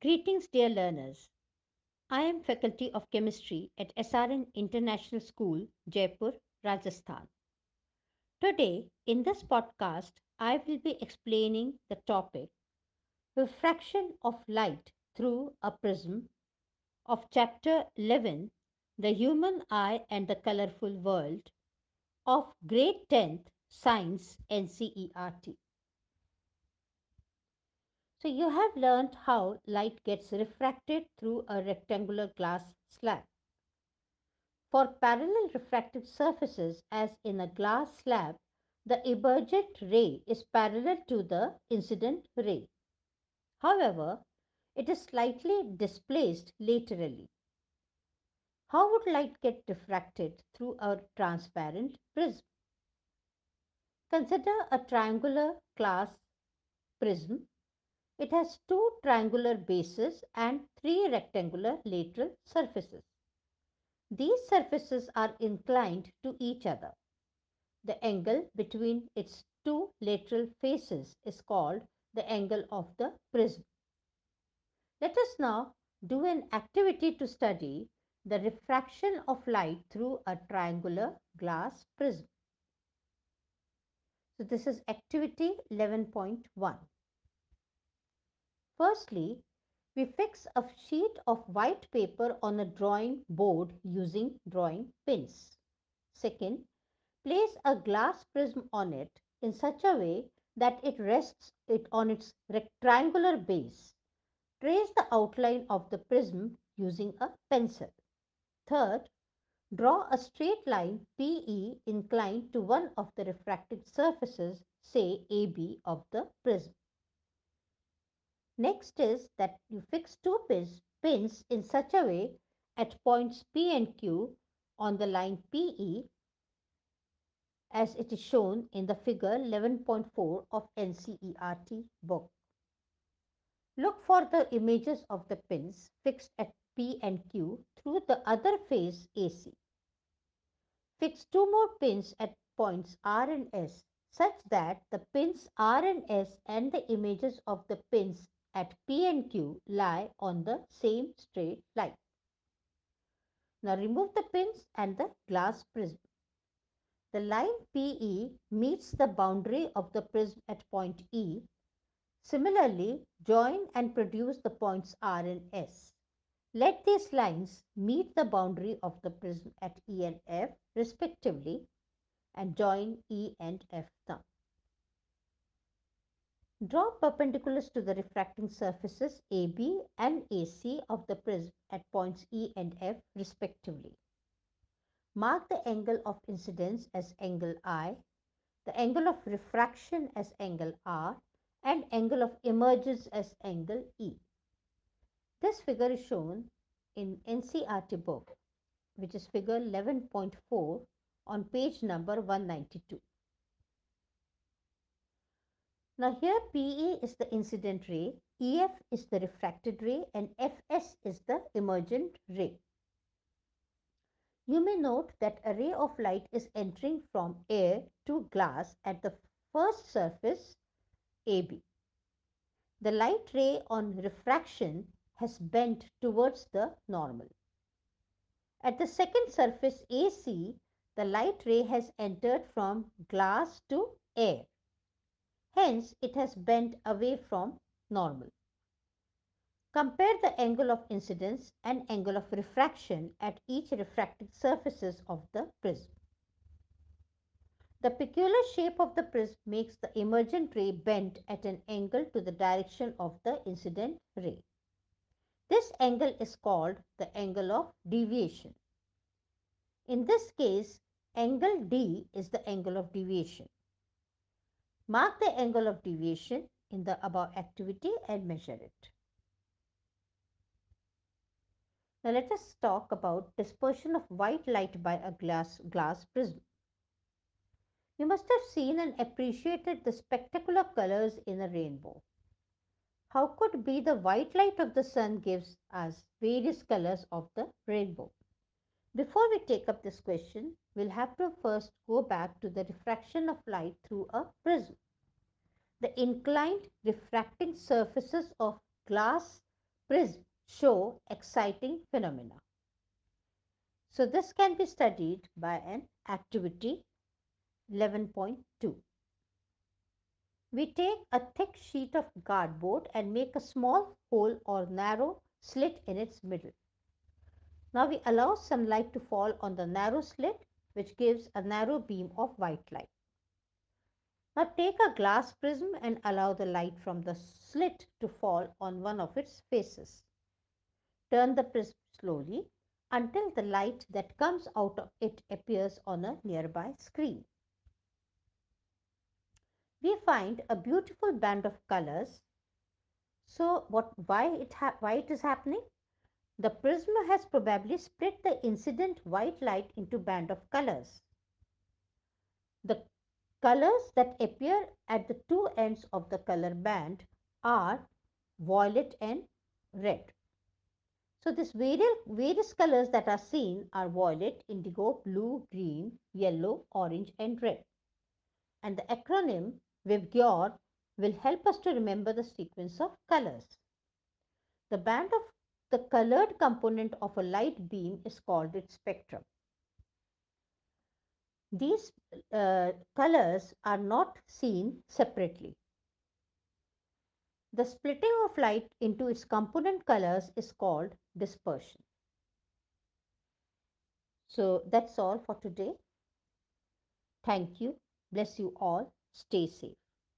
Greetings, dear learners. I am Faculty of Chemistry at SRN International School, Jaipur, Rajasthan. Today, in this podcast, I will be explaining the topic Refraction of Light through a Prism of Chapter 11 The Human Eye and the Colorful World of Grade 10th Science NCERT. So you have learned how light gets refracted through a rectangular glass slab. For parallel refractive surfaces as in a glass slab, the emergent ray is parallel to the incident ray. However, it is slightly displaced laterally. How would light get refracted through a transparent prism? Consider a triangular glass prism it has two triangular bases and three rectangular lateral surfaces. These surfaces are inclined to each other. The angle between its two lateral faces is called the angle of the prism. Let us now do an activity to study the refraction of light through a triangular glass prism. So this is activity 11.1. Firstly, we fix a sheet of white paper on a drawing board using drawing pins. Second, place a glass prism on it in such a way that it rests it on its rectangular base. Trace the outline of the prism using a pencil. Third, draw a straight line PE inclined to one of the refracted surfaces, say AB of the prism. Next is that you fix two pins, pins in such a way at points P and Q on the line PE as it is shown in the figure 11.4 of NCERT book. Look for the images of the pins fixed at P and Q through the other face AC. Fix two more pins at points R and S such that the pins R and S and the images of the pins at P and Q lie on the same straight line. Now remove the pins and the glass prism. The line PE meets the boundary of the prism at point E. Similarly, join and produce the points R and S. Let these lines meet the boundary of the prism at E and F respectively and join E and F. Draw perpendiculars to the refracting surfaces AB and AC of the prism at points E and F respectively. Mark the angle of incidence as angle I, the angle of refraction as angle R and angle of emergence as angle E. This figure is shown in NCERT book which is figure 11.4 on page number 192. Now here PE is the incident ray, EF is the refracted ray and FS is the emergent ray. You may note that a ray of light is entering from air to glass at the first surface AB. The light ray on refraction has bent towards the normal. At the second surface AC, the light ray has entered from glass to air. Hence, it has bent away from normal. Compare the angle of incidence and angle of refraction at each refracted surfaces of the prism. The peculiar shape of the prism makes the emergent ray bend at an angle to the direction of the incident ray. This angle is called the angle of deviation. In this case, angle D is the angle of deviation. Mark the angle of deviation in the above activity and measure it. Now let us talk about dispersion of white light by a glass, glass prism. You must have seen and appreciated the spectacular colors in a rainbow. How could be the white light of the sun gives us various colors of the rainbow? Before we take up this question, we'll have to first go back to the refraction of light through a prism. The inclined refracting surfaces of glass prism show exciting phenomena. So, this can be studied by an activity 11.2. We take a thick sheet of cardboard and make a small hole or narrow slit in its middle. Now we allow sunlight to fall on the narrow slit which gives a narrow beam of white light. Now take a glass prism and allow the light from the slit to fall on one of its faces. Turn the prism slowly until the light that comes out of it appears on a nearby screen. We find a beautiful band of colors. So what why it why it is happening? The prism has probably split the incident white light into band of colors. The colors that appear at the two ends of the color band are violet and red. So, this various, colors that are seen are violet, indigo, blue, green, yellow, orange and red. And the acronym VIBGYOR will help us to remember the sequence of colors. The band of the colored component of a light beam is called its spectrum. These uh, colors are not seen separately. The splitting of light into its component colors is called dispersion. So that's all for today. Thank you. Bless you all. Stay safe.